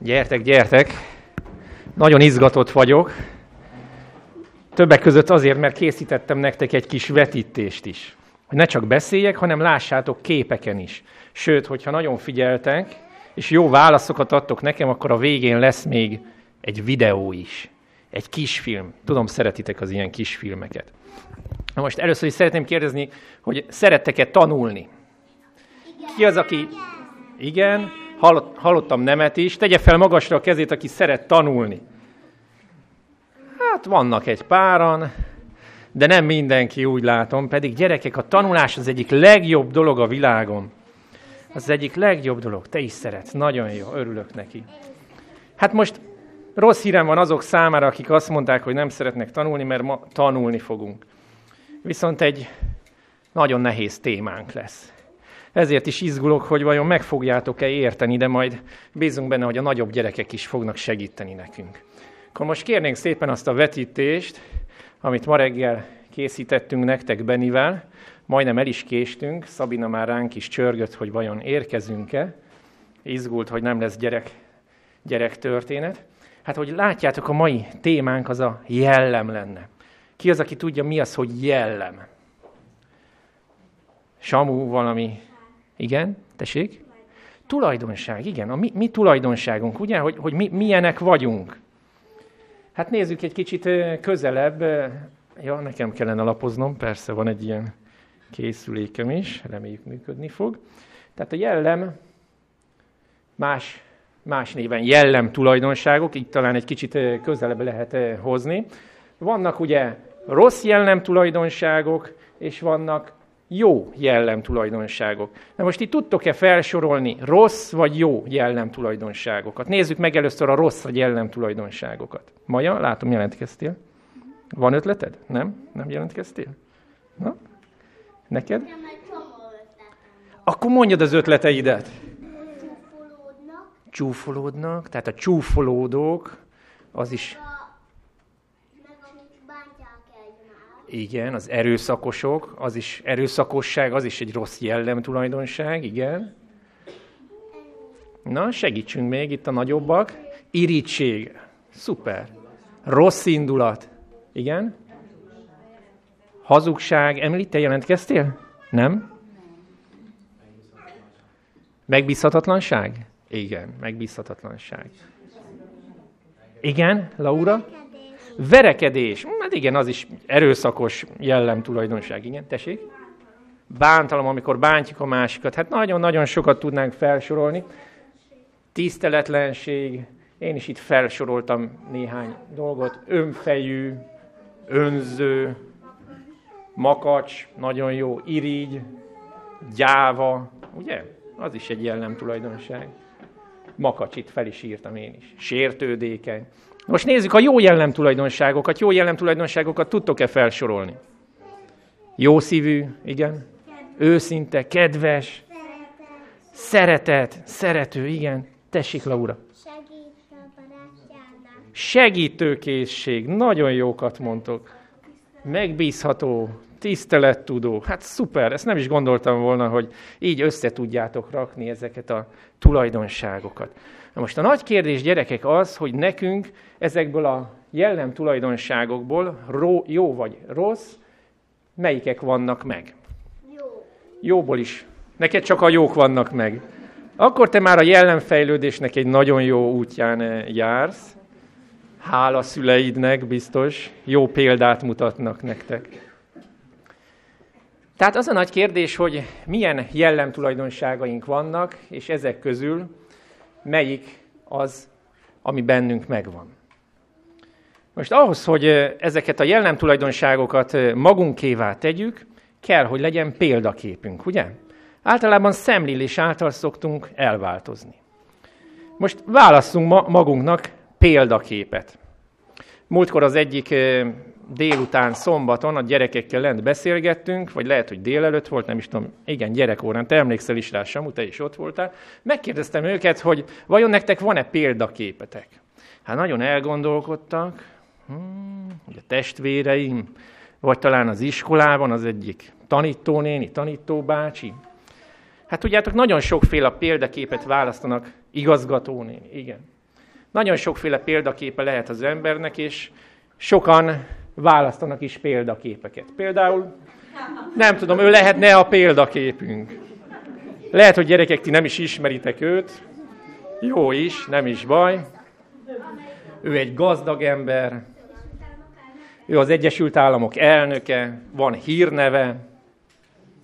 Gyertek, gyertek! Nagyon izgatott vagyok. Többek között azért, mert készítettem nektek egy kis vetítést is. Hogy ne csak beszéljek, hanem lássátok képeken is. Sőt, hogyha nagyon figyeltek, és jó válaszokat adtok nekem, akkor a végén lesz még egy videó is. Egy kisfilm. Tudom, szeretitek az ilyen kisfilmeket. Na most először is szeretném kérdezni, hogy szerettek-e tanulni? Ki az, aki... Igen, hallottam nemet is. Tegye fel magasra a kezét, aki szeret tanulni. Hát vannak egy páran, de nem mindenki úgy látom, pedig gyerekek, a tanulás az egyik legjobb dolog a világon. Az egyik legjobb dolog. Te is szeretsz. Nagyon jó, örülök neki. Hát most rossz hírem van azok számára, akik azt mondták, hogy nem szeretnek tanulni, mert ma tanulni fogunk. Viszont egy nagyon nehéz témánk lesz. Ezért is izgulok, hogy vajon meg fogjátok-e érteni, de majd bízunk benne, hogy a nagyobb gyerekek is fognak segíteni nekünk. Akkor most kérnénk szépen azt a vetítést, amit ma reggel készítettünk nektek Benivel. Majdnem el is késtünk, Szabina már ránk is csörgött, hogy vajon érkezünk-e. Izgult, hogy nem lesz gyerek, gyerek történet. Hát, hogy látjátok, a mai témánk az a jellem lenne. Ki az, aki tudja, mi az, hogy jellem? Samu valami igen, tessék? Tulajdonság, igen. A mi, mi tulajdonságunk, ugye, hogy, hogy mi, milyenek vagyunk. Hát nézzük egy kicsit közelebb. Ja, nekem kellene lapoznom, persze van egy ilyen készülékem is, reméljük működni fog. Tehát a jellem más, más néven jellem tulajdonságok, így talán egy kicsit közelebb lehet hozni. Vannak ugye rossz jellem tulajdonságok, és vannak jó jellemtulajdonságok. Na most itt tudtok-e felsorolni rossz vagy jó jellemtulajdonságokat? Nézzük meg először a rossz vagy jellemtulajdonságokat. Maja, látom, jelentkeztél. Van ötleted? Nem? Nem jelentkeztél? Na? Neked? Akkor mondjad az ötleteidet. Csúfolódnak. Csúfolódnak, tehát a csúfolódók, az is Igen, az erőszakosok, az is erőszakosság, az is egy rossz jellem tulajdonság, igen. Na, segítsünk még itt a nagyobbak. Irítség, szuper. Rossz indulat, igen. Hazugság, Emily, te jelentkeztél? Nem? Megbízhatatlanság? Igen, megbízhatatlanság. Igen, Laura? Verekedés. Hát igen, az is erőszakos jellem tulajdonság. Igen, tessék? Bántalom, amikor bántjuk a másikat. Hát nagyon-nagyon sokat tudnánk felsorolni. Tiszteletlenség. Én is itt felsoroltam néhány dolgot. Önfejű, önző, makacs, nagyon jó, irigy, gyáva, ugye? Az is egy jellem tulajdonság. Makacsit fel is írtam én is. Sértődékeny. Most nézzük a jó jellemtulajdonságokat. Jó jellemtulajdonságokat tudtok-e felsorolni? Jó szívű, igen. Őszinte, kedves. Szeretet, szerető, igen. Tessék, Laura. Segítőkészség, nagyon jókat mondtok. Megbízható, tisztelettudó. Hát szuper, ezt nem is gondoltam volna, hogy így össze tudjátok rakni ezeket a tulajdonságokat. Na most a nagy kérdés, gyerekek, az, hogy nekünk ezekből a jellem tulajdonságokból jó vagy rossz, melyikek vannak meg? Jó. Jóból is. Neked csak a jók vannak meg. Akkor te már a jellemfejlődésnek egy nagyon jó útján eh, jársz. Hála szüleidnek biztos. Jó példát mutatnak nektek. Tehát az a nagy kérdés, hogy milyen jellemtulajdonságaink vannak, és ezek közül melyik az, ami bennünk megvan. Most ahhoz, hogy ezeket a jellemtulajdonságokat magunkévá tegyük, kell, hogy legyen példaképünk, ugye? Általában szemlélés által szoktunk elváltozni. Most válasszunk ma magunknak példaképet. Múltkor az egyik délután, szombaton a gyerekekkel lent beszélgettünk, vagy lehet, hogy délelőtt volt, nem is tudom, igen, gyerekórán, te emlékszel is rá, Samu, te is ott voltál. Megkérdeztem őket, hogy vajon nektek van-e példaképetek? Hát nagyon elgondolkodtak, hmm, a testvéreim, vagy talán az iskolában az egyik tanítónéni, tanítóbácsi. Hát tudjátok, nagyon sokféle példaképet választanak igazgatónéni, igen. Nagyon sokféle példaképe lehet az embernek, és sokan választanak is példaképeket. Például, nem tudom, ő lehetne a példaképünk. Lehet, hogy gyerekek, ti nem is ismeritek őt. Jó is, nem is baj. Ő egy gazdag ember. Ő az Egyesült Államok elnöke, van hírneve,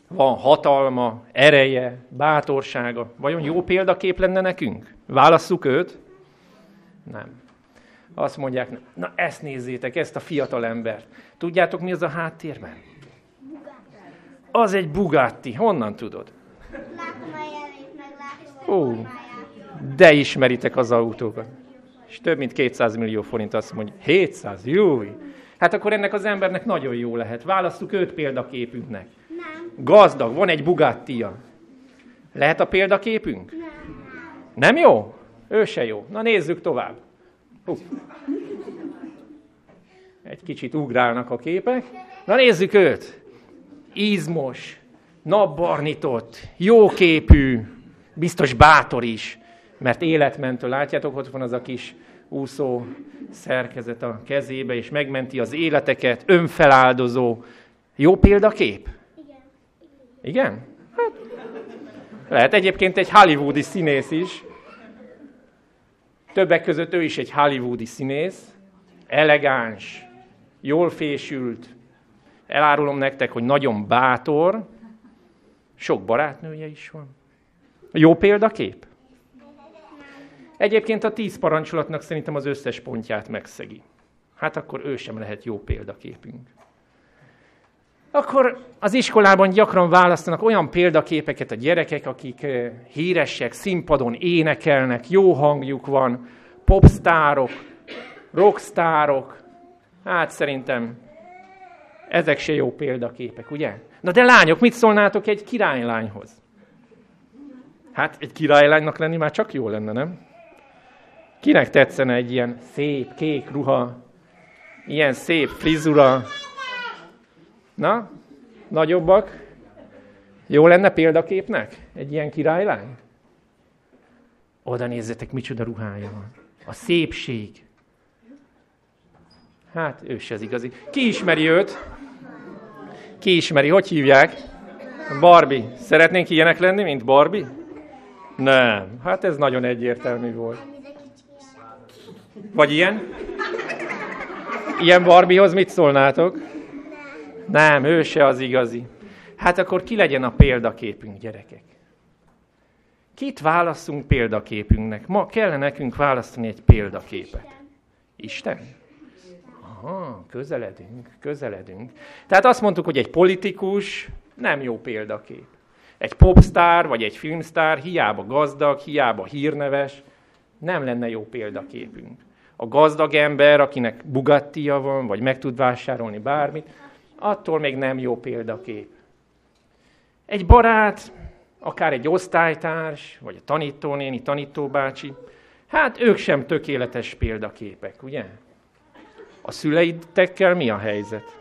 van hatalma, ereje, bátorsága. Vajon jó példakép lenne nekünk? Válasszuk őt? Nem. Azt mondják, na ezt nézzétek, ezt a fiatal embert. Tudjátok, mi az a háttérben? Az egy Bugatti. Honnan tudod? Ó, de ismeritek az autókat. És több mint 200 millió forint azt mondja. 700? Jó. Hát akkor ennek az embernek nagyon jó lehet. Választuk őt példaképünknek. Nem. Gazdag, van egy Bugattia. Lehet a példaképünk? Nem. Nem jó? Ő se jó. Na nézzük tovább. Hú. Egy kicsit ugrálnak a képek. Na nézzük őt. Izmos, napbarnitott, jóképű, biztos bátor is, mert életmentő. Látjátok, ott van az a kis úszó szerkezet a kezébe, és megmenti az életeket, önfeláldozó. Jó példakép? Igen. Igen? Hát, lehet egyébként egy hollywoodi színész is, Többek között ő is egy hollywoodi színész, elegáns, jól fésült, elárulom nektek, hogy nagyon bátor, sok barátnője is van. Jó példakép? Egyébként a tíz parancsolatnak szerintem az összes pontját megszegi. Hát akkor ő sem lehet jó példaképünk. Akkor az iskolában gyakran választanak olyan példaképeket a gyerekek, akik híresek, színpadon énekelnek, jó hangjuk van, popstárok, rockstárok. Hát szerintem ezek se jó példaképek, ugye? Na de lányok, mit szólnátok egy királylányhoz? Hát egy királylánynak lenni már csak jó lenne, nem? Kinek tetszene egy ilyen szép, kék ruha, ilyen szép frizura, Na, nagyobbak. Jó lenne példaképnek egy ilyen királylány? Oda nézzetek, micsoda ruhája van. A szépség. Hát, ő se az igazi. Ki ismeri őt? Ki ismeri? Hogy hívják? Barbie. Szeretnénk ilyenek lenni, mint Barbie? Nem. Hát ez nagyon egyértelmű volt. Vagy ilyen? Ilyen Barbiehoz mit szólnátok? Nem, ő se az igazi. Hát akkor ki legyen a példaképünk, gyerekek? Kit választunk példaképünknek? Ma kellene nekünk választani egy példaképet. Isten? Aha, közeledünk, közeledünk. Tehát azt mondtuk, hogy egy politikus nem jó példakép. Egy popstar vagy egy filmstár hiába gazdag, hiába hírneves, nem lenne jó példaképünk. A gazdag ember, akinek Bugattia van, vagy meg tud vásárolni bármit, attól még nem jó példakép. Egy barát, akár egy osztálytárs, vagy a tanítónéni, tanítóbácsi, hát ők sem tökéletes példaképek, ugye? A szüleitekkel mi a helyzet?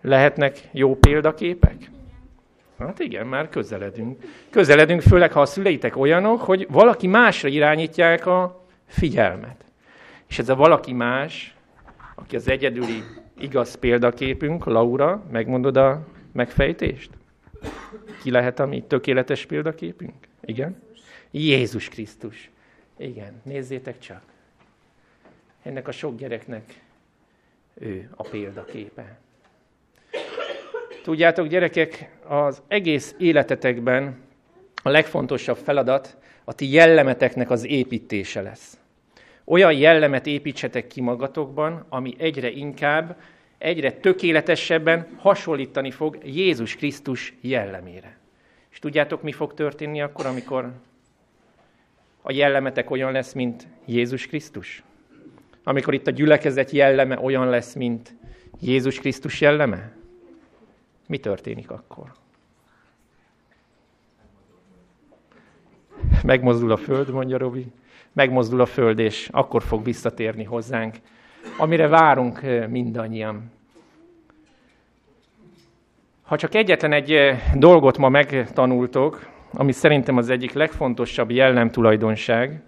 Lehetnek jó példaképek? Hát igen, már közeledünk. Közeledünk, főleg ha a szüleitek olyanok, hogy valaki másra irányítják a figyelmet. És ez a valaki más, aki az egyedüli igaz példaképünk, Laura, megmondod a megfejtést? Ki lehet a mi tökéletes példaképünk? Igen? Jézus Krisztus. Igen, nézzétek csak. Ennek a sok gyereknek ő a példaképe. Tudjátok, gyerekek, az egész életetekben a legfontosabb feladat a ti jellemeteknek az építése lesz. Olyan jellemet építsetek ki magatokban, ami egyre inkább, egyre tökéletesebben hasonlítani fog Jézus Krisztus jellemére. És tudjátok, mi fog történni akkor, amikor a jellemetek olyan lesz, mint Jézus Krisztus? Amikor itt a gyülekezet jelleme olyan lesz, mint Jézus Krisztus jelleme? Mi történik akkor? Megmozdul a föld, mondja Robi megmozdul a föld, és akkor fog visszatérni hozzánk, amire várunk mindannyian. Ha csak egyetlen egy dolgot ma megtanultok, ami szerintem az egyik legfontosabb jellemtulajdonság,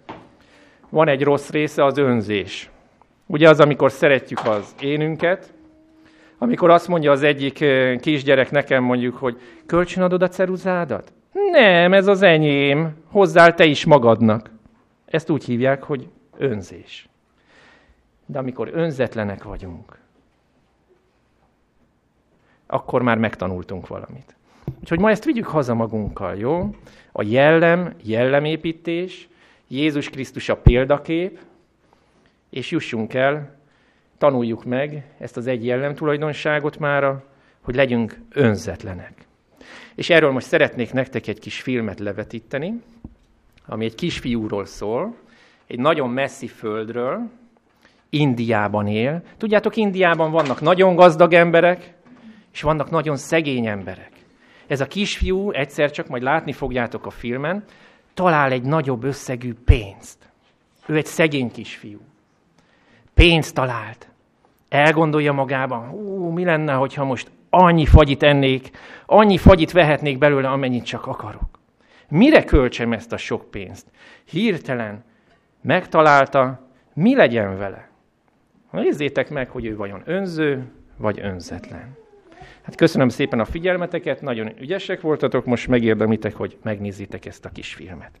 van egy rossz része, az önzés. Ugye az, amikor szeretjük az énünket, amikor azt mondja az egyik kisgyerek nekem mondjuk, hogy kölcsönadod a ceruzádat? Nem, ez az enyém, hozzál te is magadnak. Ezt úgy hívják, hogy önzés. De amikor önzetlenek vagyunk, akkor már megtanultunk valamit. Úgyhogy ma ezt vigyük haza magunkkal, jó? A jellem, jellemépítés, Jézus Krisztus a példakép, és jussunk el, tanuljuk meg ezt az egy jellem tulajdonságot mára, hogy legyünk önzetlenek. És erről most szeretnék nektek egy kis filmet levetíteni, ami egy kisfiúról szól, egy nagyon messzi földről, Indiában él. Tudjátok, Indiában vannak nagyon gazdag emberek, és vannak nagyon szegény emberek. Ez a kisfiú, egyszer csak majd látni fogjátok a filmen, talál egy nagyobb összegű pénzt. Ő egy szegény kisfiú. Pénzt talált. Elgondolja magában, hú, mi lenne, hogyha most annyi fagyit ennék, annyi fagyit vehetnék belőle, amennyit csak akarok. Mire költsem ezt a sok pénzt? Hirtelen megtalálta, mi legyen vele. Nézzétek meg, hogy ő vajon önző, vagy önzetlen. Hát köszönöm szépen a figyelmeteket, nagyon ügyesek voltatok, most megérdemitek, hogy megnézzétek ezt a kis filmet.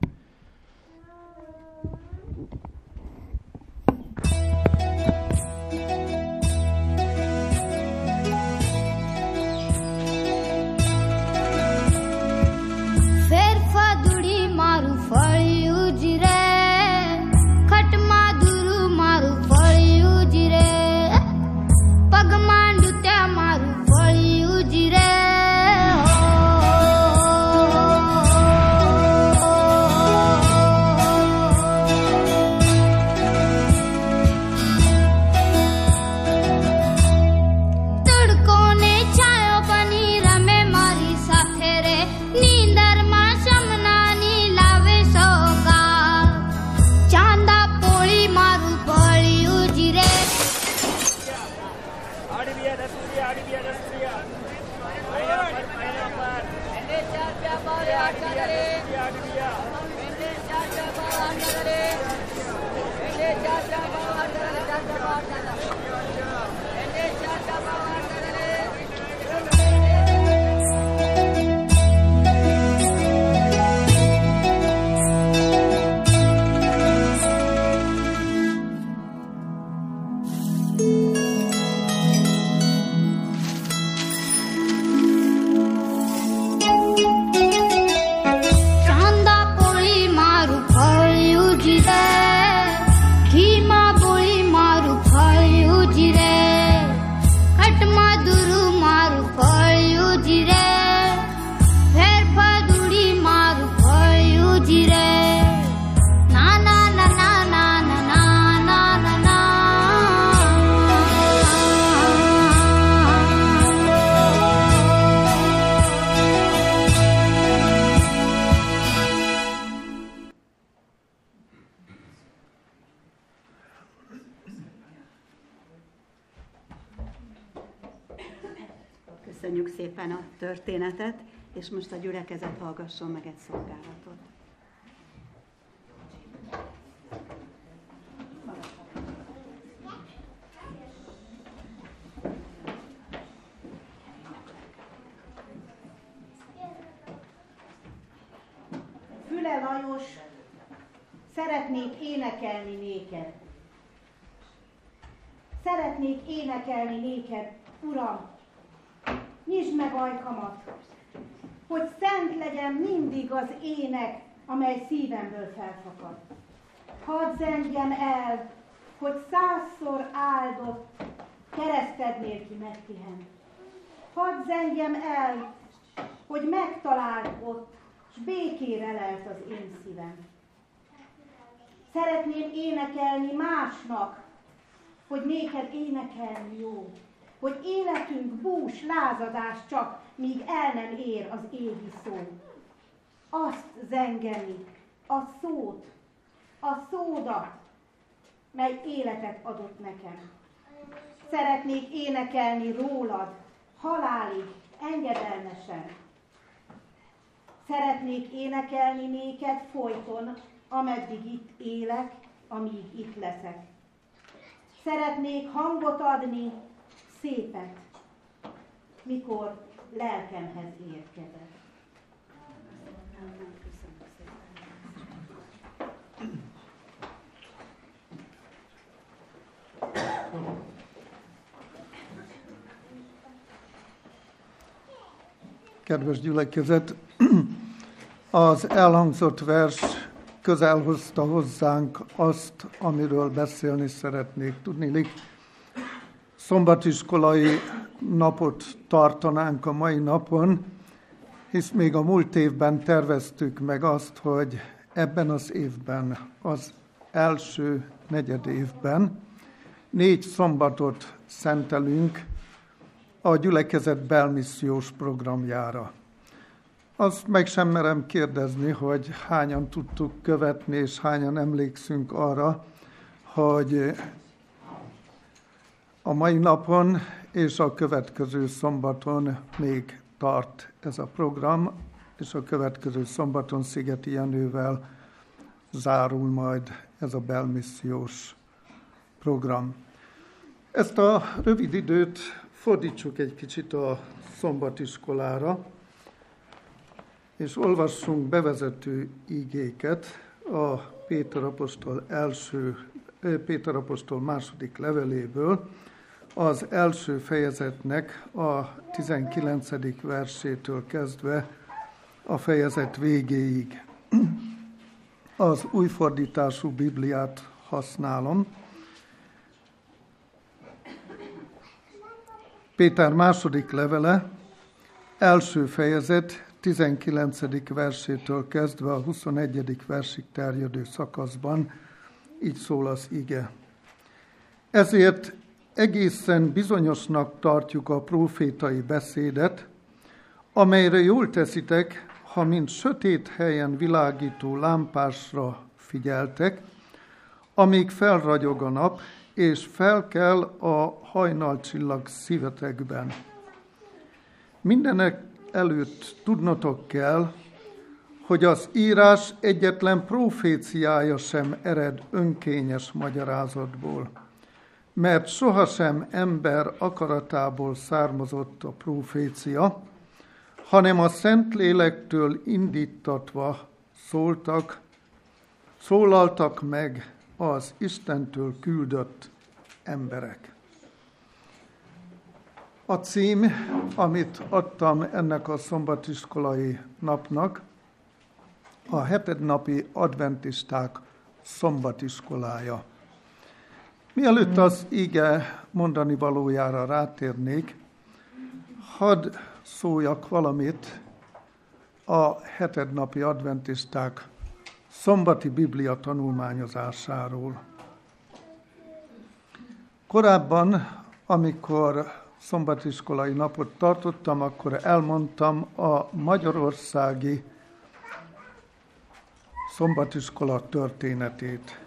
És most a gyülekezet hallgasson meg egy szolgálatot. Füle Lajos, szeretnék énekelni néked. Szeretnék énekelni néked, Uram, nyisd meg ajkamat, hogy szent legyen mindig az ének, amely szívemből felfakad. Hadd zengjen el, hogy százszor áldott kereszted nélki megpihen. Hadd zengjem el, hogy megtalált ott, és békére lelt az én szívem. Szeretném énekelni másnak, hogy néked énekelni jó hogy életünk bús, lázadás csak, míg el nem ér az égi szó. Azt zengeni, a szót, a szódat, mely életet adott nekem. Szeretnék énekelni rólad, halálig, engedelmesen. Szeretnék énekelni néked folyton, ameddig itt élek, amíg itt leszek. Szeretnék hangot adni, szépet, mikor lelkemhez érkezek. Kedves gyülekezet, az elhangzott vers közel hozta hozzánk azt, amiről beszélni szeretnék. Tudni, szombatiskolai napot tartanánk a mai napon, hisz még a múlt évben terveztük meg azt, hogy ebben az évben, az első negyed évben négy szombatot szentelünk a gyülekezet belmissziós programjára. Azt meg sem merem kérdezni, hogy hányan tudtuk követni, és hányan emlékszünk arra, hogy a mai napon és a következő szombaton még tart ez a program, és a következő szombaton Szigeti Jenővel zárul majd ez a belmissziós program. Ezt a rövid időt fordítsuk egy kicsit a szombatiskolára, és olvassunk bevezető ígéket a Péter apostol első, Péter apostol második leveléből, az első fejezetnek a 19. versétől kezdve a fejezet végéig. Az újfordítású Bibliát használom. Péter második levele, első fejezet, 19. versétől kezdve a 21. versig terjedő szakaszban, így szól az ige. Ezért egészen bizonyosnak tartjuk a profétai beszédet, amelyre jól teszitek, ha mint sötét helyen világító lámpásra figyeltek, amíg felragyog a nap, és felkel a hajnalcsillag szívetekben. Mindenek előtt tudnotok kell, hogy az írás egyetlen proféciája sem ered önkényes magyarázatból, mert sohasem ember akaratából származott a profécia, hanem a Szentlélektől indítatva szóltak, szólaltak meg az Istentől küldött emberek. A cím, amit adtam ennek a szombatiskolai napnak, a hetednapi adventisták szombatiskolája. Mielőtt az ige mondani valójára rátérnék, hadd szóljak valamit a hetednapi adventisták szombati Biblia tanulmányozásáról. Korábban, amikor szombatiskolai napot tartottam, akkor elmondtam a magyarországi szombatiskola történetét.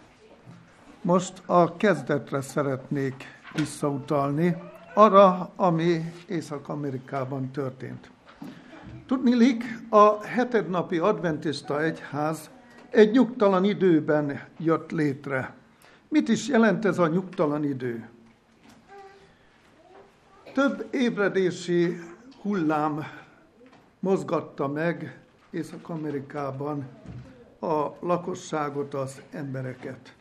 Most a kezdetre szeretnék visszautalni, arra, ami Észak-Amerikában történt. Tudnilik, a hetednapi adventista egyház egy nyugtalan időben jött létre. Mit is jelent ez a nyugtalan idő? Több ébredési hullám mozgatta meg Észak-Amerikában a lakosságot, az embereket.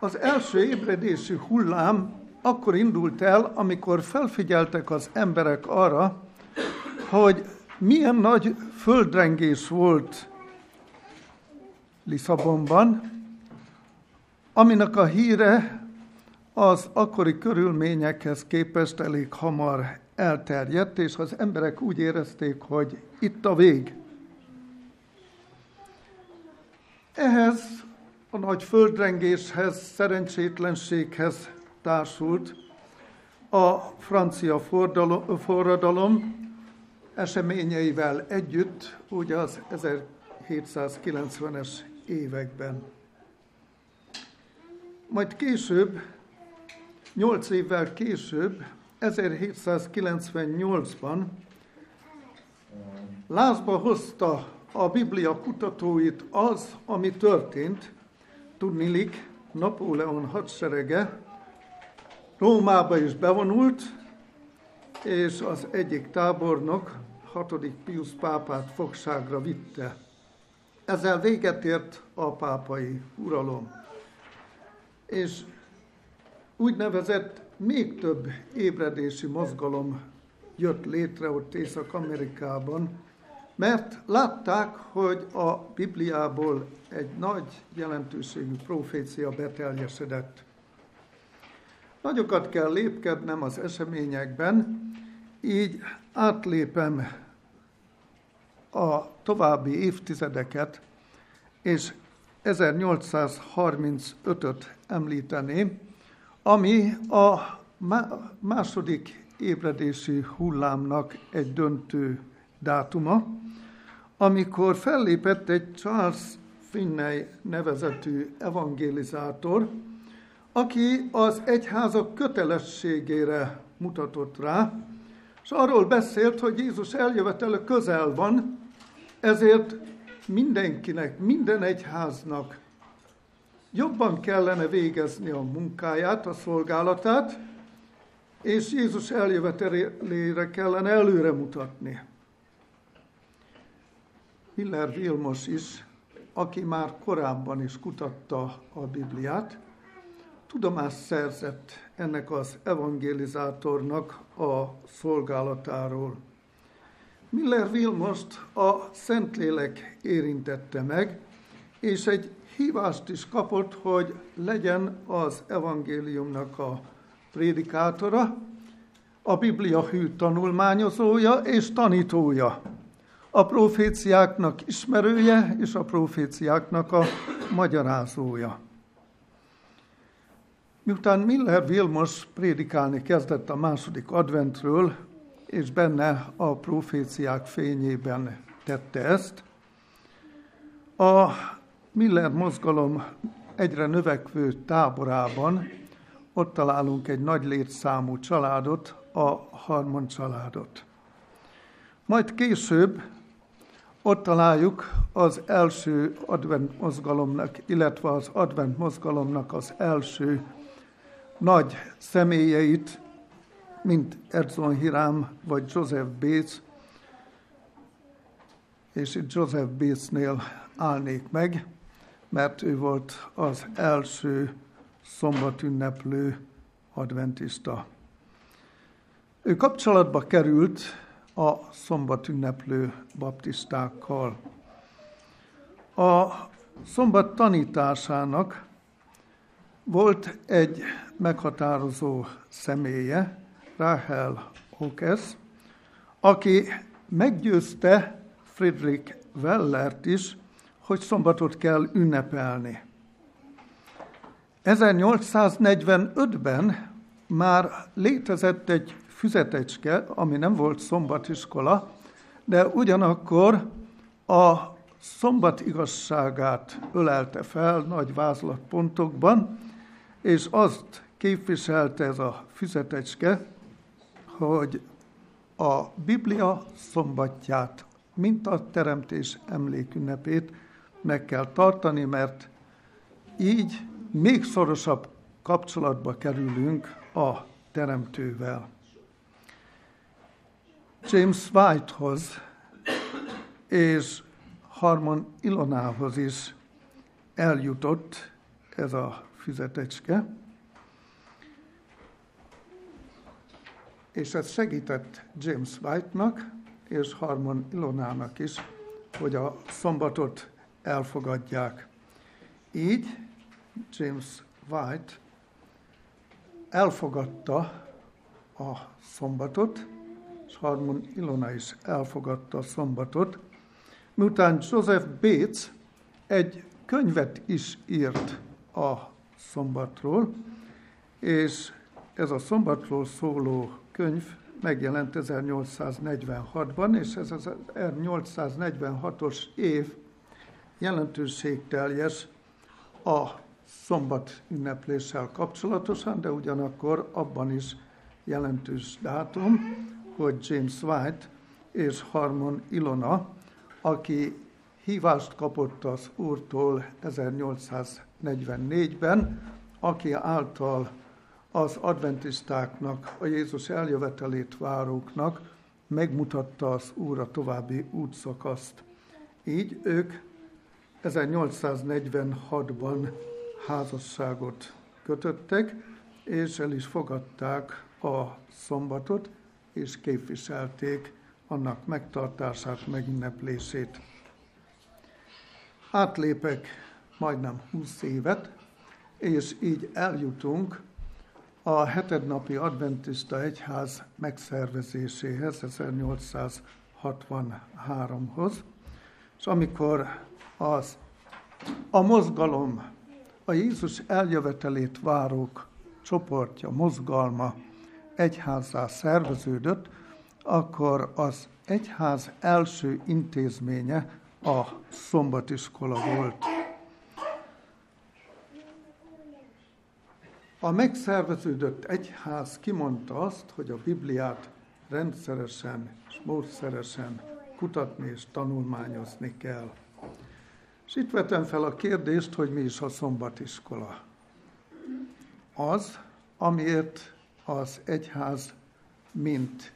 Az első ébredési hullám akkor indult el, amikor felfigyeltek az emberek arra, hogy milyen nagy földrengés volt Lisszabonban, aminek a híre az akkori körülményekhez képest elég hamar elterjedt, és az emberek úgy érezték, hogy itt a vég. Ehhez a nagy földrengéshez, szerencsétlenséghez társult a francia forradalom eseményeivel együtt, ugye az 1790-es években. Majd később, nyolc évvel később, 1798-ban lázba hozta a Biblia kutatóit az, ami történt, tudnilik, Napóleon hadserege Rómába is bevonult, és az egyik tábornok, hatodik Pius pápát fogságra vitte. Ezzel véget ért a pápai uralom. És úgynevezett még több ébredési mozgalom jött létre ott Észak-Amerikában, mert látták, hogy a Bibliából egy nagy jelentőségű profécia beteljesedett. Nagyokat kell lépkednem az eseményekben, így átlépem a további évtizedeket, és 1835-öt említeném, ami a második ébredési hullámnak egy döntő dátuma, amikor fellépett egy Charles Finney nevezetű evangelizátor, aki az egyházak kötelességére mutatott rá, és arról beszélt, hogy Jézus eljövetele közel van, ezért mindenkinek, minden egyháznak jobban kellene végezni a munkáját, a szolgálatát, és Jézus eljövetelére kellene előre mutatni. Hiller Vilmos is, aki már korábban is kutatta a Bibliát, tudomást szerzett ennek az evangelizátornak a szolgálatáról. Miller Vilmost a Szentlélek érintette meg, és egy hívást is kapott, hogy legyen az evangéliumnak a prédikátora, a Biblia hű tanulmányozója és tanítója, a proféciáknak ismerője és a proféciáknak a magyarázója. Miután Miller Vilmos prédikálni kezdett a második adventről, és benne a proféciák fényében tette ezt, a Miller mozgalom egyre növekvő táborában ott találunk egy nagy létszámú családot, a Harmon családot. Majd később ott találjuk az első advent mozgalomnak, illetve az advent mozgalomnak az első nagy személyeit, mint Edzon Hirám vagy Joseph Bates, és itt Joseph Batesnél állnék meg, mert ő volt az első szombatünneplő adventista. Ő kapcsolatba került a szombatünneplő baptistákkal. A szombat tanításának volt egy meghatározó személye, Rahel Hokes, aki meggyőzte Friedrich Wellert is, hogy szombatot kell ünnepelni. 1845-ben már létezett egy füzetecske, ami nem volt szombatiskola, de ugyanakkor a szombat igazságát ölelte fel nagy vázlatpontokban, és azt képviselte ez a füzetecske, hogy a Biblia szombatját, mint a teremtés emlékünnepét meg kell tartani, mert így még szorosabb kapcsolatba kerülünk a teremtővel. James Whitehoz és Harmon Ilonához is eljutott ez a füzetecske, és ez segített James White-nak és Harmon Ilonának is, hogy a szombatot elfogadják. Így James White elfogadta a szombatot, Harmon Ilona is elfogadta a szombatot, miután Joseph Bates egy könyvet is írt a szombatról, és ez a szombatról szóló könyv megjelent 1846-ban, és ez az 1846-os év jelentőségteljes a szombat ünnepléssel kapcsolatosan, de ugyanakkor abban is jelentős dátum, hogy James White és Harmon Ilona, aki hívást kapott az Úrtól 1800 1944-ben, aki által az adventistáknak, a Jézus eljövetelét váróknak megmutatta az Úr a további útszakaszt. Így ők 1846-ban házasságot kötöttek, és el is fogadták a szombatot, és képviselték annak megtartását, megünneplését. Átlépek majdnem 20 évet, és így eljutunk a hetednapi adventista egyház megszervezéséhez 1863-hoz, és amikor az a mozgalom, a Jézus eljövetelét várók csoportja, mozgalma egyházzá szerveződött, akkor az egyház első intézménye a szombatiskola volt. A megszerveződött egyház kimondta azt, hogy a Bibliát rendszeresen és módszeresen kutatni és tanulmányozni kell. És itt vetem fel a kérdést, hogy mi is a szombatiskola. Az, amiért az egyház mint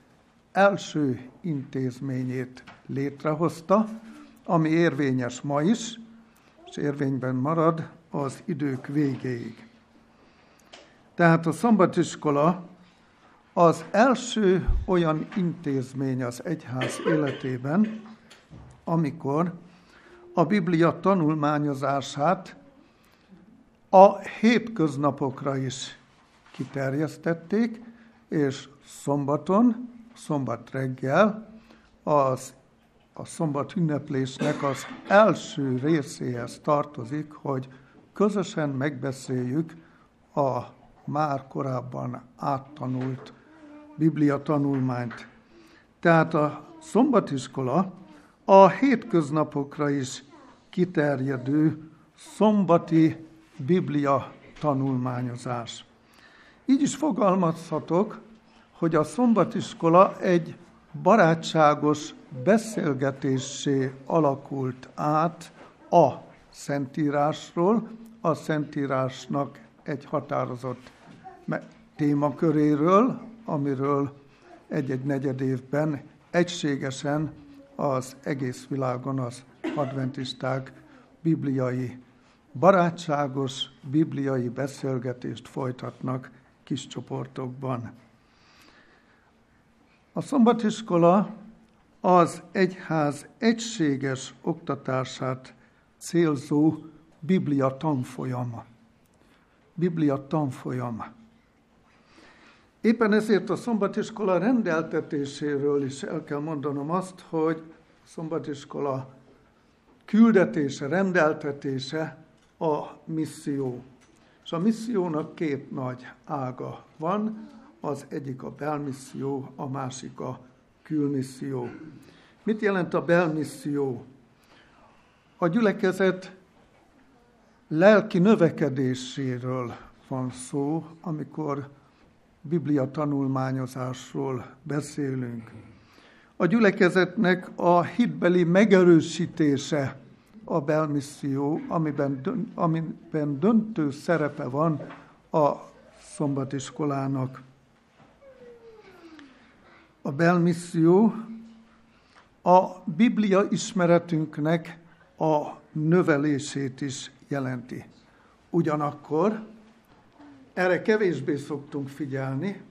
első intézményét létrehozta, ami érvényes ma is, és érvényben marad az idők végéig. Tehát a szambatiskola az első olyan intézmény az egyház életében, amikor a Biblia tanulmányozását a hétköznapokra is kiterjesztették, és szombaton, szombat reggel az a szombat ünneplésnek az első részéhez tartozik, hogy közösen megbeszéljük a már korábban áttanult Biblia tanulmányt. Tehát a szombatiskola a hétköznapokra is kiterjedő szombati Biblia tanulmányozás. Így is fogalmazhatok, hogy a szombatiskola egy barátságos beszélgetésé alakult át a Szentírásról, a Szentírásnak egy határozott témaköréről, amiről egy-egy negyed évben egységesen az egész világon az adventisták bibliai, barátságos bibliai beszélgetést folytatnak kis csoportokban. A szombatiskola az egyház egységes oktatását célzó Biblia tanfolyama. Biblia tanfolyama. Éppen ezért a szombatiskola rendeltetéséről is el kell mondanom azt, hogy a szombatiskola küldetése, rendeltetése a misszió. És a missziónak két nagy ága van, az egyik a belmisszió, a másik a külmisszió. Mit jelent a belmisszió? A gyülekezet lelki növekedéséről van szó, amikor Biblia tanulmányozásról beszélünk. A gyülekezetnek a hitbeli megerősítése a belmisszió, amiben, amiben döntő szerepe van a szombatiskolának. A belmisszió a Biblia ismeretünknek a növelését is jelenti. Ugyanakkor erre kevésbé szoktunk figyelni,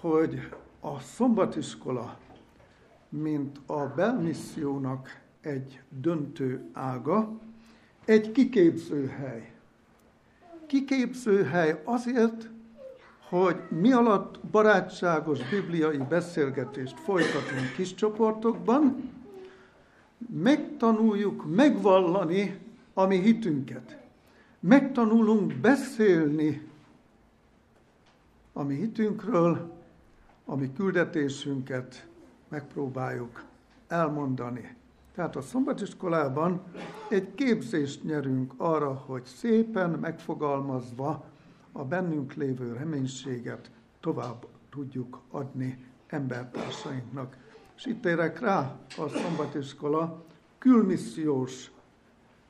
hogy a szombatiskola, mint a belmissziónak egy döntő ága, egy kiképzőhely. Kiképzőhely azért, hogy mi alatt barátságos bibliai beszélgetést folytatunk kis csoportokban, megtanuljuk megvallani a mi hitünket. Megtanulunk beszélni a mi hitünkről, a mi küldetésünket megpróbáljuk elmondani. Tehát a szombatiskolában egy képzést nyerünk arra, hogy szépen megfogalmazva a bennünk lévő reménységet tovább tudjuk adni embertársainknak. És itt érek rá a szombatiskola külmissziós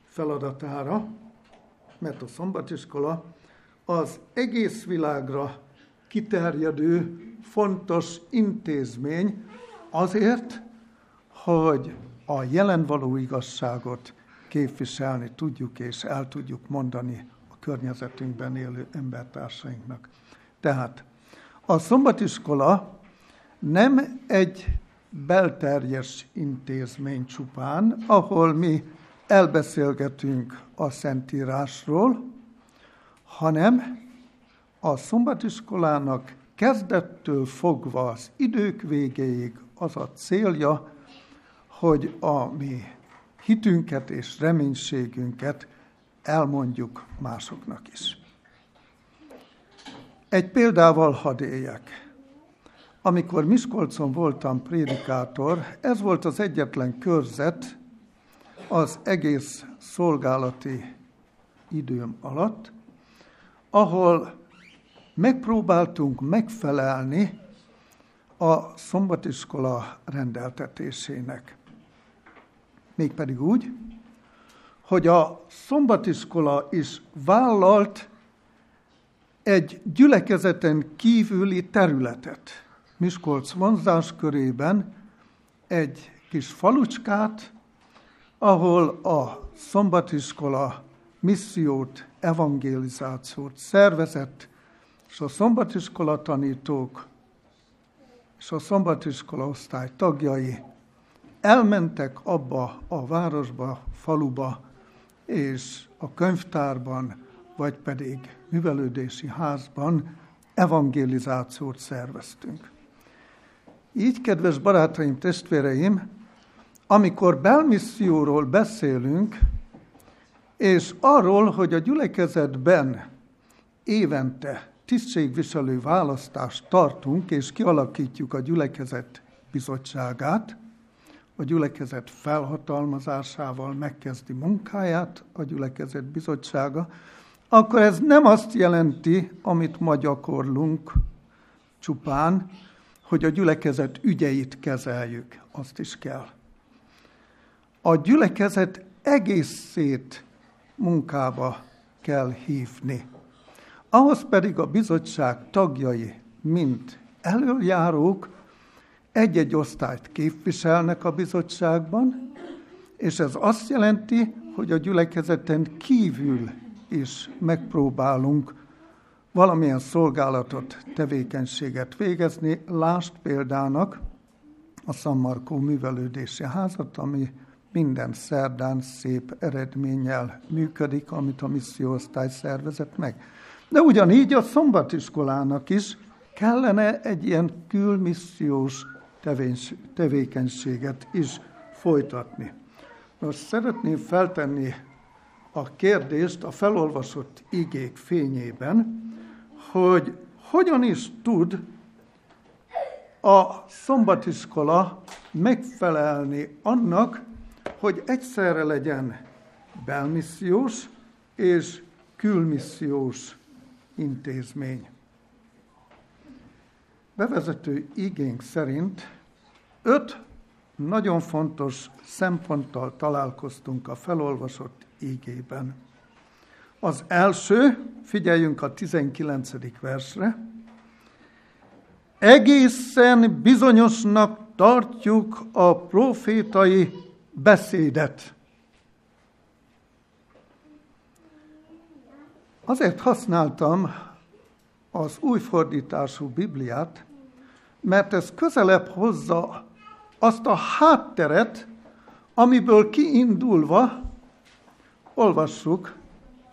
feladatára, mert a szombatiskola az egész világra kiterjedő, fontos intézmény azért, hogy a jelen való igazságot képviselni tudjuk és el tudjuk mondani a környezetünkben élő embertársainknak. Tehát a szombatiskola nem egy belterjes intézmény csupán, ahol mi elbeszélgetünk a Szentírásról, hanem a szombatiskolának kezdettől fogva az idők végéig az a célja, hogy a mi hitünket és reménységünket elmondjuk másoknak is. Egy példával hadd éljek. Amikor Miskolcon voltam prédikátor, ez volt az egyetlen körzet az egész szolgálati időm alatt, ahol megpróbáltunk megfelelni a szombatiskola rendeltetésének. Mégpedig úgy, hogy a szombatiskola is vállalt egy gyülekezeten kívüli területet. Miskolc vonzás körében egy kis falucskát, ahol a szombatiskola missziót, evangelizációt szervezett, és a szombatiskola tanítók és a szombatiskola osztály tagjai elmentek abba a városba, faluba, és a könyvtárban, vagy pedig művelődési házban evangelizációt szerveztünk. Így, kedves barátaim, testvéreim, amikor belmisszióról beszélünk, és arról, hogy a gyülekezetben évente tisztségviselő választást tartunk, és kialakítjuk a gyülekezet bizottságát, a gyülekezet felhatalmazásával megkezdi munkáját a gyülekezet bizottsága, akkor ez nem azt jelenti, amit ma gyakorlunk csupán, hogy a gyülekezet ügyeit kezeljük, azt is kell. A gyülekezet egészét munkába kell hívni. Ahhoz pedig a bizottság tagjai, mint előjárók, egy-egy osztályt képviselnek a bizottságban, és ez azt jelenti, hogy a gyülekezeten kívül is megpróbálunk valamilyen szolgálatot, tevékenységet végezni. Lást példának a San művelődési házat, ami minden szerdán szép eredménnyel működik, amit a misszióosztály szervezett meg. De ugyanígy a szombatiskolának is kellene egy ilyen külmissziós tevékenységet is folytatni. Most szeretném feltenni a kérdést a felolvasott igék fényében, hogy hogyan is tud a szombatiskola megfelelni annak, hogy egyszerre legyen belmissziós és külmissziós intézmény. Bevezető igénk szerint öt nagyon fontos szemponttal találkoztunk a felolvasott ígében. Az első, figyeljünk a 19. versre, egészen bizonyosnak tartjuk a profétai beszédet. Azért használtam az új fordítású Bibliát, mert ez közelebb hozza azt a hátteret, amiből kiindulva olvassuk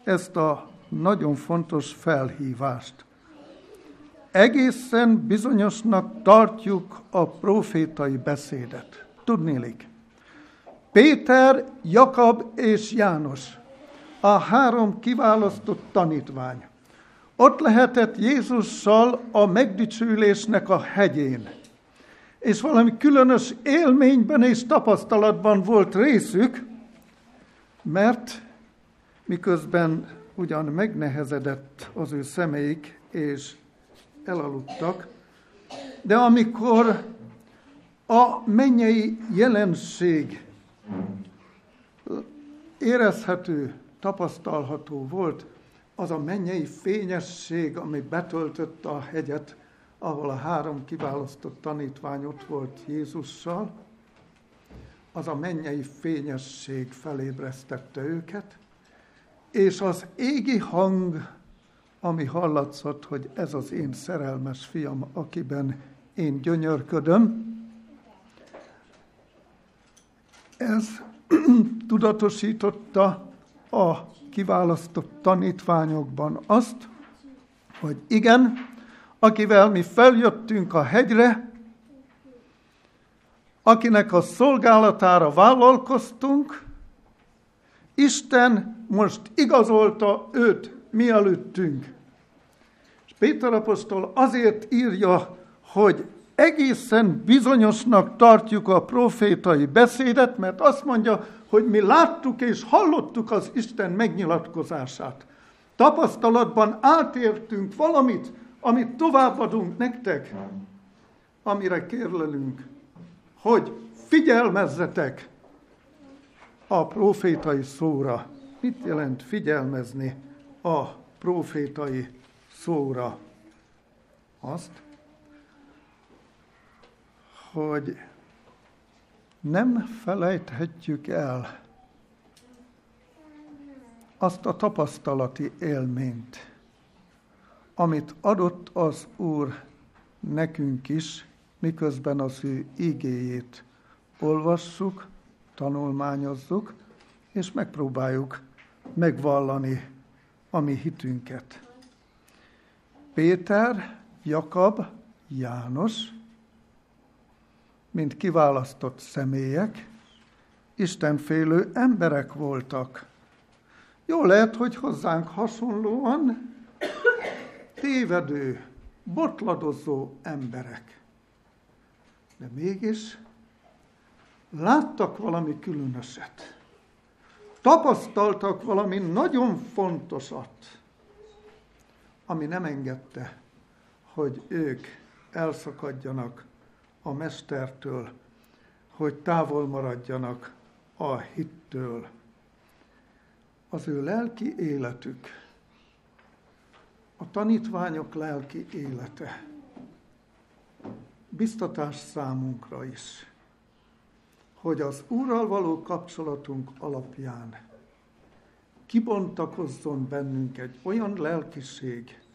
ezt a nagyon fontos felhívást. Egészen bizonyosnak tartjuk a profétai beszédet. Tudnélik, Péter, Jakab és János, a három kiválasztott tanítvány, ott lehetett Jézussal a megdicsülésnek a hegyén, és valami különös élményben és tapasztalatban volt részük, mert miközben ugyan megnehezedett az ő szemeik, és elaludtak, de amikor a mennyei jelenség érezhető tapasztalható volt, az a mennyei fényesség, ami betöltötte a hegyet, ahol a három kiválasztott tanítvány ott volt Jézussal, az a mennyei fényesség felébresztette őket, és az égi hang, ami hallatszott, hogy ez az én szerelmes fiam, akiben én gyönyörködöm, ez tudatosította a kiválasztott tanítványokban azt, hogy igen, akivel mi feljöttünk a hegyre, akinek a szolgálatára vállalkoztunk, Isten most igazolta őt mielőttünk. És Péter apostol azért írja, hogy egészen bizonyosnak tartjuk a profétai beszédet, mert azt mondja, hogy mi láttuk és hallottuk az Isten megnyilatkozását. Tapasztalatban átértünk valamit, amit továbbadunk nektek, amire kérlelünk, hogy figyelmezzetek a profétai szóra. Mit jelent figyelmezni a profétai szóra? Azt, hogy nem felejthetjük el azt a tapasztalati élményt, amit adott az Úr nekünk is, miközben az ő igéjét olvassuk, tanulmányozzuk, és megpróbáljuk megvallani a mi hitünket. Péter, Jakab, János mint kiválasztott személyek, istenfélő emberek voltak. Jó lehet, hogy hozzánk hasonlóan tévedő, botladozó emberek. De mégis láttak valami különöset. Tapasztaltak valami nagyon fontosat, ami nem engedte, hogy ők elszakadjanak a mestertől, hogy távol maradjanak a hittől. Az ő lelki életük, a tanítványok lelki élete biztatás számunkra is, hogy az Úrral való kapcsolatunk alapján kibontakozzon bennünk egy olyan lelkiség,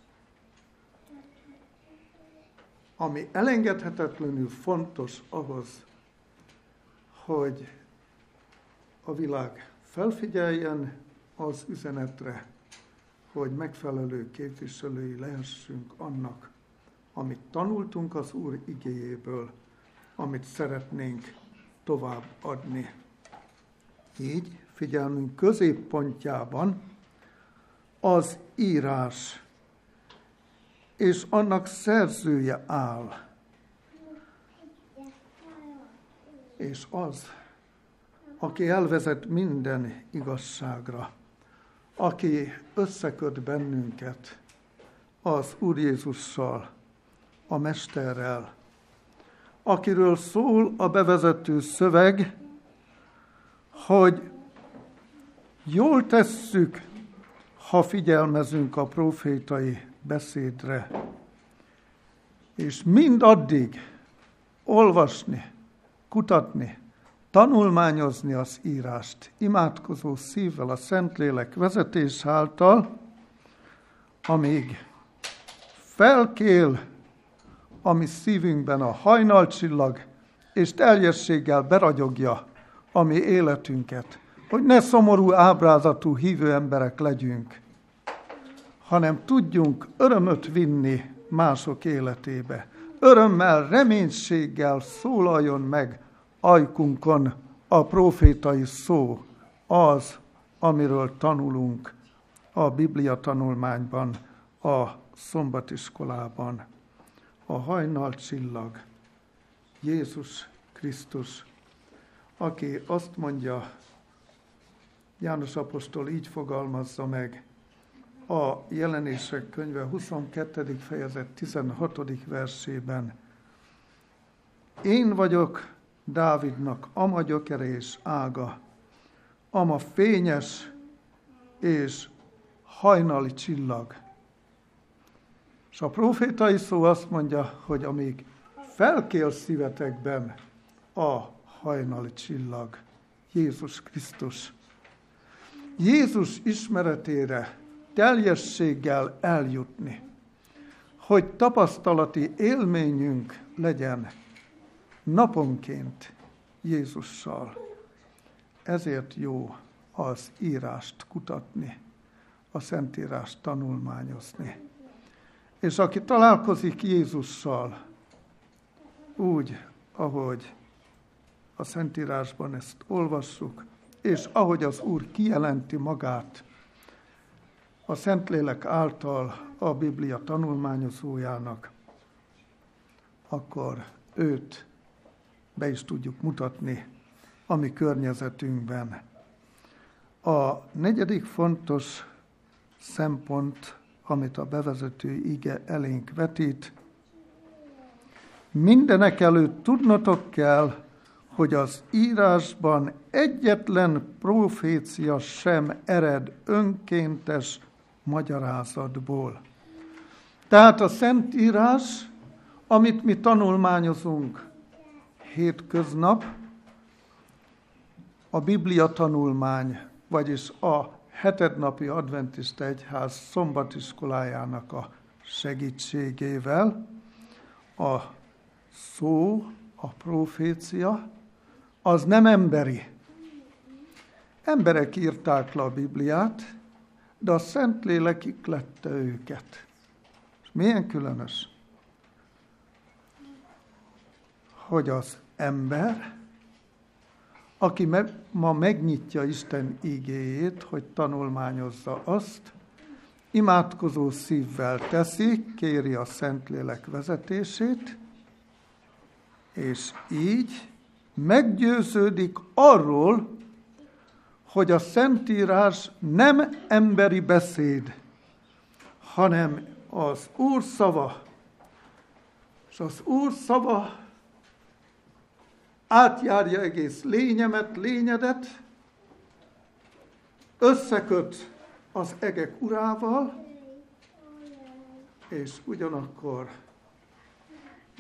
ami elengedhetetlenül fontos ahhoz, hogy a világ felfigyeljen az üzenetre, hogy megfelelő képviselői lehessünk annak, amit tanultunk az Úr igéjéből, amit szeretnénk tovább adni. Így figyelmünk középpontjában az írás és annak szerzője áll. És az, aki elvezet minden igazságra, aki összeköt bennünket az Úr Jézussal, a Mesterrel, akiről szól a bevezető szöveg, hogy jól tesszük, ha figyelmezünk a profétai beszédre. És mindaddig olvasni, kutatni, tanulmányozni az írást, imádkozó szívvel a Szentlélek vezetés által, amíg felkél a mi szívünkben a hajnalcsillag, és teljességgel beragyogja a mi életünket, hogy ne szomorú ábrázatú hívő emberek legyünk, hanem tudjunk örömöt vinni mások életébe. Örömmel, reménységgel szólaljon meg ajkunkon a profétai szó, az, amiről tanulunk a Biblia tanulmányban, a szombatiskolában. A hajnal csillag, Jézus Krisztus, aki azt mondja, János apostol így fogalmazza meg, a jelenések könyve 22. fejezet 16. versében. Én vagyok Dávidnak ama gyökere és ága, ama fényes, és hajnali csillag. És a profétai szó azt mondja, hogy amíg felkél szívetekben a hajnali csillag, Jézus Krisztus. Jézus ismeretére teljességgel eljutni, hogy tapasztalati élményünk legyen naponként Jézussal. Ezért jó az írást kutatni, a Szentírást tanulmányozni. És aki találkozik Jézussal, úgy, ahogy a Szentírásban ezt olvassuk, és ahogy az Úr kijelenti magát a Szentlélek által a Biblia tanulmányozójának, akkor őt be is tudjuk mutatni a mi környezetünkben. A negyedik fontos szempont, amit a bevezető ige elénk vetít, mindenek előtt tudnotok kell, hogy az írásban egyetlen profécia sem ered önkéntes magyarázatból. Tehát a Szentírás, amit mi tanulmányozunk hétköznap, a Biblia tanulmány, vagyis a hetednapi adventista egyház szombatiskolájának a segítségével, a szó, a profécia, az nem emberi. Emberek írták le a Bibliát, de a Szentlélek iklette őket. És milyen különös, hogy az ember, aki ma megnyitja Isten igéjét, hogy tanulmányozza azt, imádkozó szívvel teszi, kéri a Szentlélek vezetését, és így meggyőződik arról, hogy a Szentírás nem emberi beszéd, hanem az Úr szava. És az Úr szava átjárja egész lényemet, lényedet, összeköt az egek urával, és ugyanakkor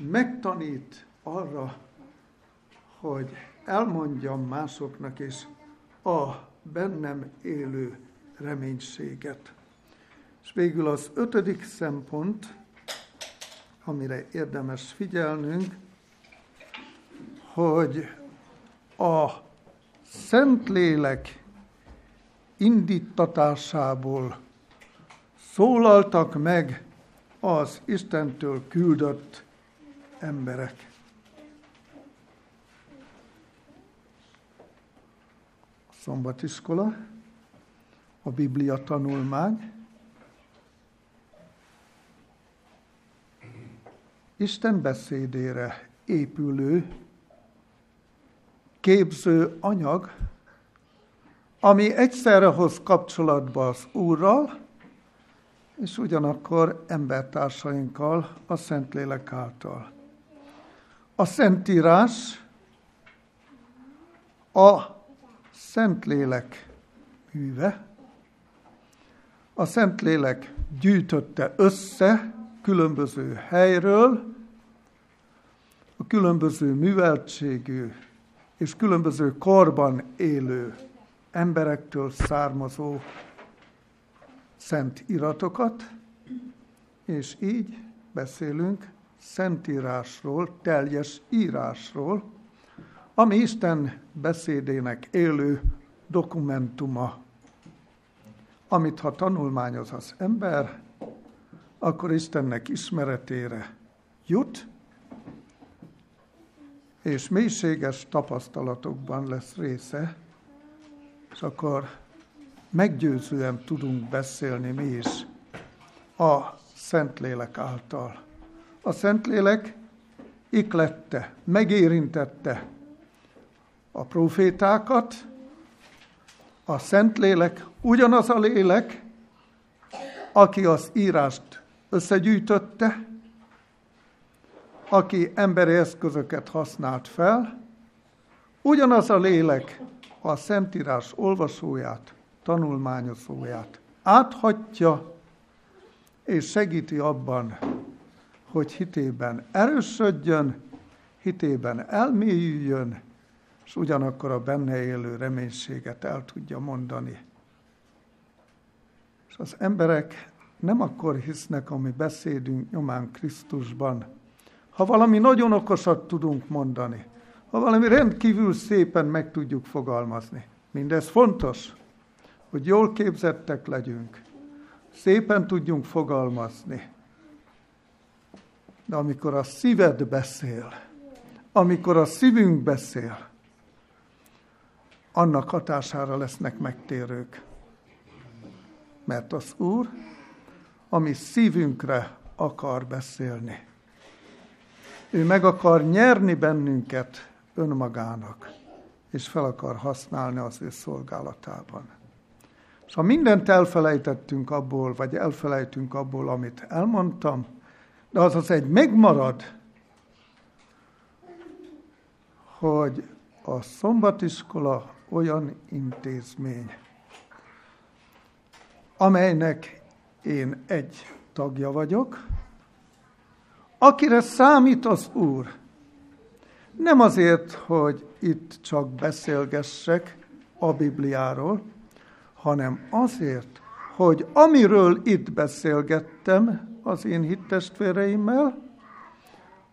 megtanít arra, hogy elmondjam másoknak is a bennem élő reménységet. És végül az ötödik szempont, amire érdemes figyelnünk, hogy a Szentlélek indítatásából szólaltak meg az Istentől küldött emberek. Szombatiskola, a Biblia tanulmány, Isten beszédére épülő, képző anyag, ami egyszerre hoz kapcsolatba az Úrral, és ugyanakkor embertársainkkal, a Szentlélek által. A Szentírás a Szentlélek műve. A Szentlélek gyűjtötte össze különböző helyről, a különböző műveltségű és különböző korban élő emberektől származó szent iratokat, és így beszélünk szentírásról, teljes írásról, ami Isten beszédének élő dokumentuma, amit ha tanulmányoz az ember, akkor Istennek ismeretére jut, és mélységes tapasztalatokban lesz része, és akkor meggyőzően tudunk beszélni mi is a Szentlélek által. A Szentlélek iklette, megérintette a profétákat, a Szentlélek ugyanaz a lélek, aki az írást összegyűjtötte, aki emberi eszközöket használt fel, ugyanaz a lélek a Szentírás olvasóját tanulmányozóját áthatja, és segíti abban, hogy hitében erősödjön, hitében elmélyüljön, és ugyanakkor a benne élő reménységet el tudja mondani. És az emberek nem akkor hisznek, ami beszédünk nyomán Krisztusban, ha valami nagyon okosat tudunk mondani, ha valami rendkívül szépen meg tudjuk fogalmazni. Mindez fontos, hogy jól képzettek legyünk, szépen tudjunk fogalmazni. De amikor a szíved beszél, amikor a szívünk beszél, annak hatására lesznek megtérők. Mert az Úr, ami szívünkre akar beszélni. Ő meg akar nyerni bennünket önmagának, és fel akar használni az ő szolgálatában. És ha mindent elfelejtettünk abból, vagy elfelejtünk abból, amit elmondtam, de az az egy megmarad, hogy a szombatiskola olyan intézmény, amelynek én egy tagja vagyok, akire számít az Úr. Nem azért, hogy itt csak beszélgessek a Bibliáról, hanem azért, hogy amiről itt beszélgettem az én hittestvéreimmel,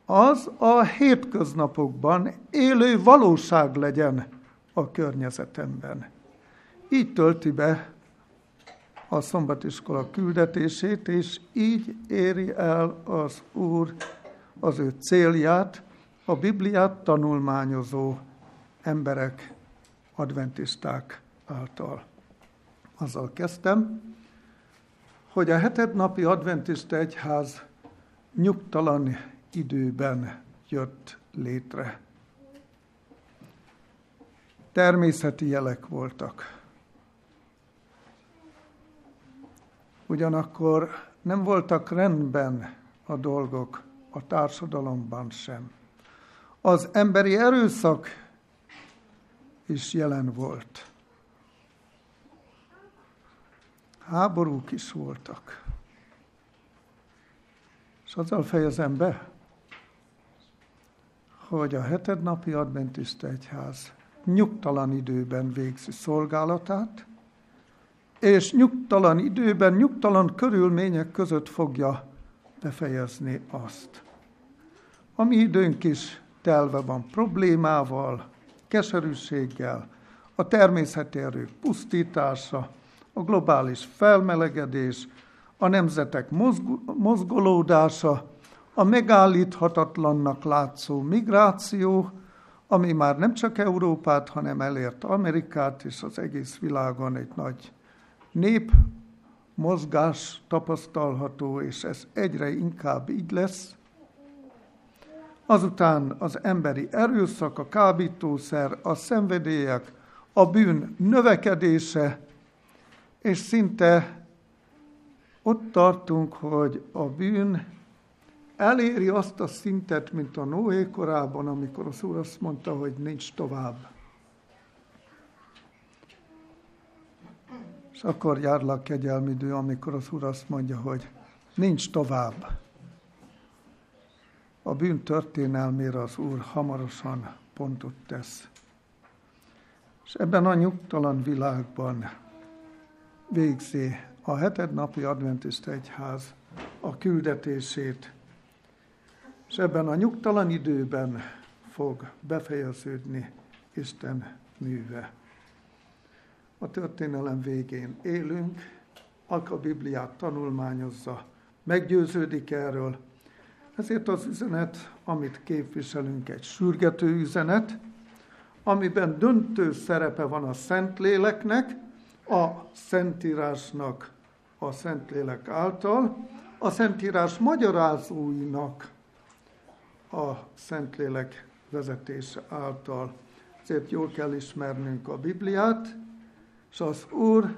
az a hétköznapokban élő valóság legyen a környezetemben. Így tölti be a szombatiskola küldetését, és így éri el az Úr az ő célját, a Bibliát tanulmányozó emberek, adventisták által. Azzal kezdtem, hogy a heted napi adventista egyház nyugtalan időben jött létre. Természeti jelek voltak. Ugyanakkor nem voltak rendben a dolgok a társadalomban sem. Az emberi erőszak is jelen volt. Háborúk is voltak. És azzal fejezem be, hogy a hetednapi adventista egyház nyugtalan időben végzi szolgálatát, és nyugtalan időben, nyugtalan körülmények között fogja befejezni azt. A mi időnk is telve van problémával, keserűséggel, a természeti erők pusztítása, a globális felmelegedés, a nemzetek mozgolódása, a megállíthatatlannak látszó migráció, ami már nem csak Európát, hanem elért Amerikát és az egész világon egy nagy nép mozgás tapasztalható, és ez egyre inkább így lesz. Azután az emberi erőszak, a kábítószer, a szenvedélyek, a bűn növekedése, és szinte ott tartunk, hogy a bűn eléri azt a szintet, mint a Noé korában, amikor az Úr azt mondta, hogy nincs tovább. És akkor járlak kegyelmidő, amikor az Úr azt mondja, hogy nincs tovább. A bűn történelmére az Úr hamarosan pontot tesz. És ebben a nyugtalan világban végzi a heted napi adventista egyház a küldetését, és ebben a nyugtalan időben fog befejeződni Isten műve. A történelem végén élünk, aki a Bibliát tanulmányozza, meggyőződik erről. Ezért az üzenet, amit képviselünk, egy sürgető üzenet, amiben döntő szerepe van a Szentléleknek, a Szentírásnak a Szentlélek által, a Szentírás magyarázóinak a Szentlélek vezetése által. Ezért jól kell ismernünk a Bibliát, és az Úr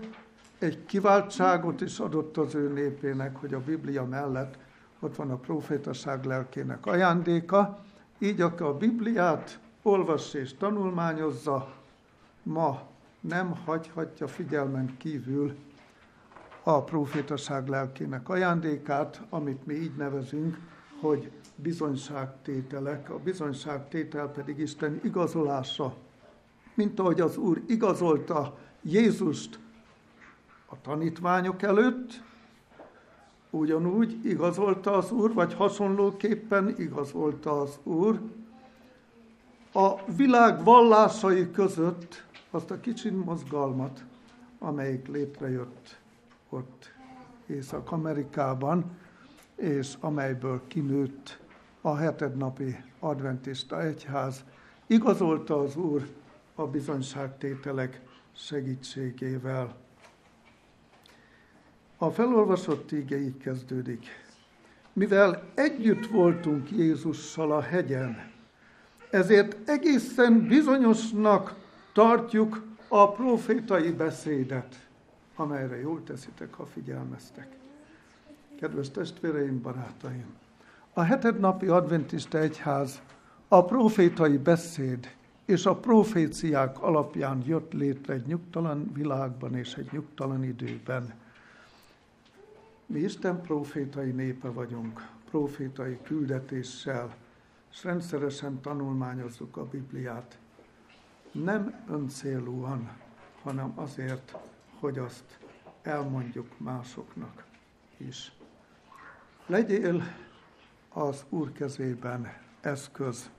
egy kiváltságot is adott az ő népének, hogy a Biblia mellett ott van a profétaság lelkének ajándéka, így aki a Bibliát olvassa és tanulmányozza, ma nem hagyhatja figyelmen kívül a profétaság lelkének ajándékát, amit mi így nevezünk, hogy bizonyságtételek, a bizonyságtétel pedig Isten igazolása, mint ahogy az Úr igazolta Jézust a tanítványok előtt, ugyanúgy igazolta az Úr, vagy hasonlóképpen igazolta az Úr a világ vallásai között azt a kicsi mozgalmat, amelyik létrejött ott Észak-Amerikában, és amelyből kinőtt a hetednapi adventista egyház, igazolta az Úr a bizonyságtételek segítségével. A felolvasott íge így kezdődik. Mivel együtt voltunk Jézussal a hegyen, ezért egészen bizonyosnak tartjuk a profétai beszédet, amelyre jól teszitek, ha figyelmeztek. Kedves testvéreim, barátaim! A hetednapi adventista egyház a profétai beszéd és a proféciák alapján jött létre egy nyugtalan világban és egy nyugtalan időben. Mi Isten profétai népe vagyunk, profétai küldetéssel, és rendszeresen tanulmányozzuk a Bibliát. Nem öncélúan, hanem azért, hogy azt elmondjuk másoknak is. Legyél az Úr kezében eszköz.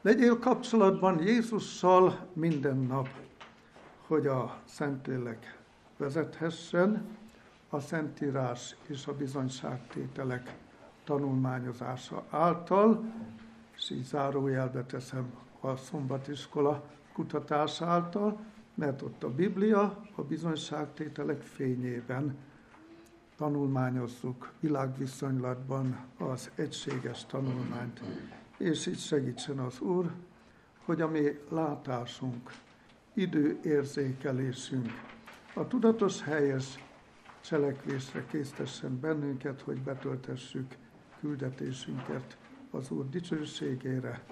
Legyél kapcsolatban Jézussal minden nap, hogy a Szentlélek vezethessen, a Szentírás és a bizonyságtételek tanulmányozása által, és így zárójelbe teszem a szombatiskola kutatás által, mert ott a Biblia a bizonyságtételek fényében tanulmányozzuk világviszonylatban az egységes tanulmányt, és így segítsen az Úr, hogy a mi látásunk, időérzékelésünk, a tudatos helyes cselekvésre késztessen bennünket, hogy betöltessük küldetésünket az Úr dicsőségére,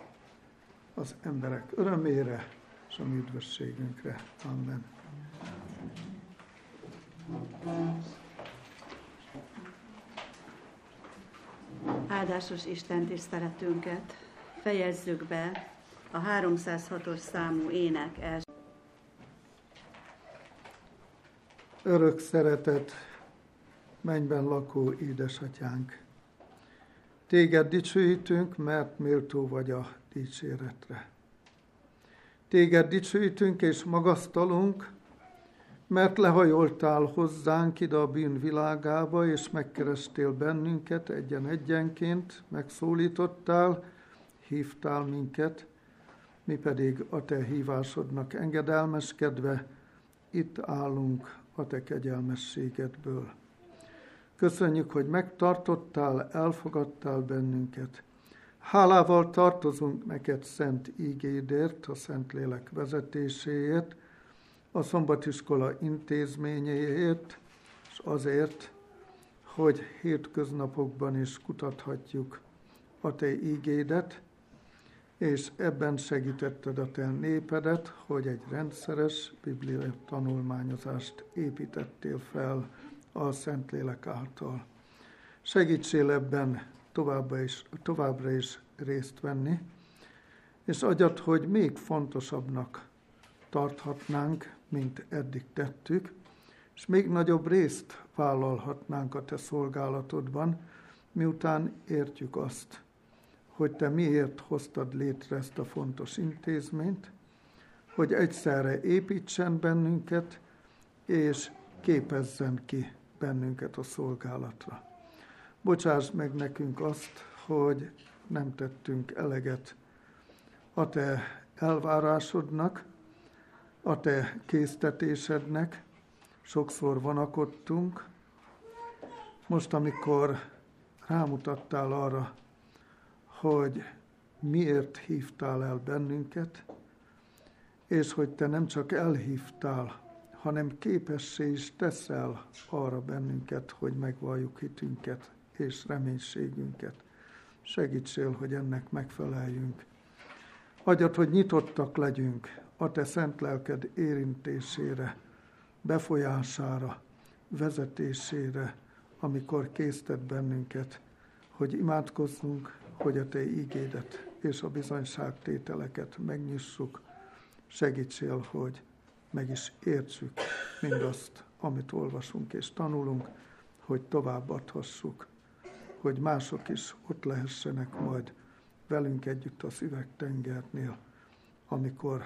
az emberek örömére és a mi üdvösségünkre. Amen. Áldásos Isten tiszteletünket fejezzük be a 306-os számú ének első. Örök szeretet, mennyben lakó édesatyánk! Téged dicsőítünk, mert méltó vagy a dicséretre. Téged dicsőítünk és magasztalunk, mert lehajoltál hozzánk ide a bűn világába, és megkerestél bennünket egyen-egyenként, megszólítottál, hívtál minket, mi pedig a te hívásodnak engedelmeskedve itt állunk a te kegyelmességedből. Köszönjük, hogy megtartottál, elfogadtál bennünket. Hálával tartozunk neked szent ígédért, a Szentlélek vezetéséért, a szombatiskola intézményéért, és azért, hogy hétköznapokban is kutathatjuk a te ígédet, és ebben segítetted a te népedet, hogy egy rendszeres bibliai tanulmányozást építettél fel a Szentlélek által. Segítsél ebben továbbra is, továbbra is részt venni, és agyat, hogy még fontosabbnak tarthatnánk, mint eddig tettük, és még nagyobb részt vállalhatnánk a te szolgálatodban, miután értjük azt, hogy te miért hoztad létre ezt a fontos intézményt, hogy egyszerre építsen bennünket, és képezzen ki bennünket a szolgálatra. Bocsáss meg nekünk azt, hogy nem tettünk eleget a te elvárásodnak, a te késztetésednek, sokszor vonakodtunk. Most, amikor rámutattál arra, hogy miért hívtál el bennünket, és hogy te nem csak elhívtál, hanem képessé is teszel arra bennünket, hogy megvalljuk hitünket és reménységünket. Segítsél, hogy ennek megfeleljünk. Agyat, hogy nyitottak legyünk a te szent lelked érintésére, befolyására, vezetésére, amikor késztet bennünket, hogy imádkozzunk, hogy a te ígédet és a bizonyságtételeket megnyissuk, segítsél, hogy meg is értsük mindazt, amit olvasunk és tanulunk, hogy továbbadhassuk, hogy mások is ott lehessenek majd velünk együtt a szüvegtengernél, amikor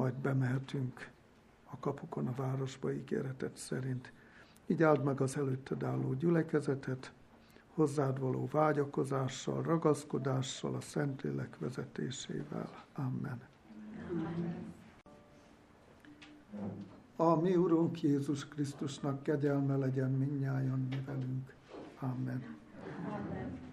majd bemehetünk a kapukon a városba ígéretet szerint. Így áld meg az előtted álló gyülekezetet, hozzád való vágyakozással, ragaszkodással, a Szentlélek vezetésével. Amen. Amen. A mi Urunk Jézus Krisztusnak kegyelme legyen minnyáján mi velünk. Amen. Amen.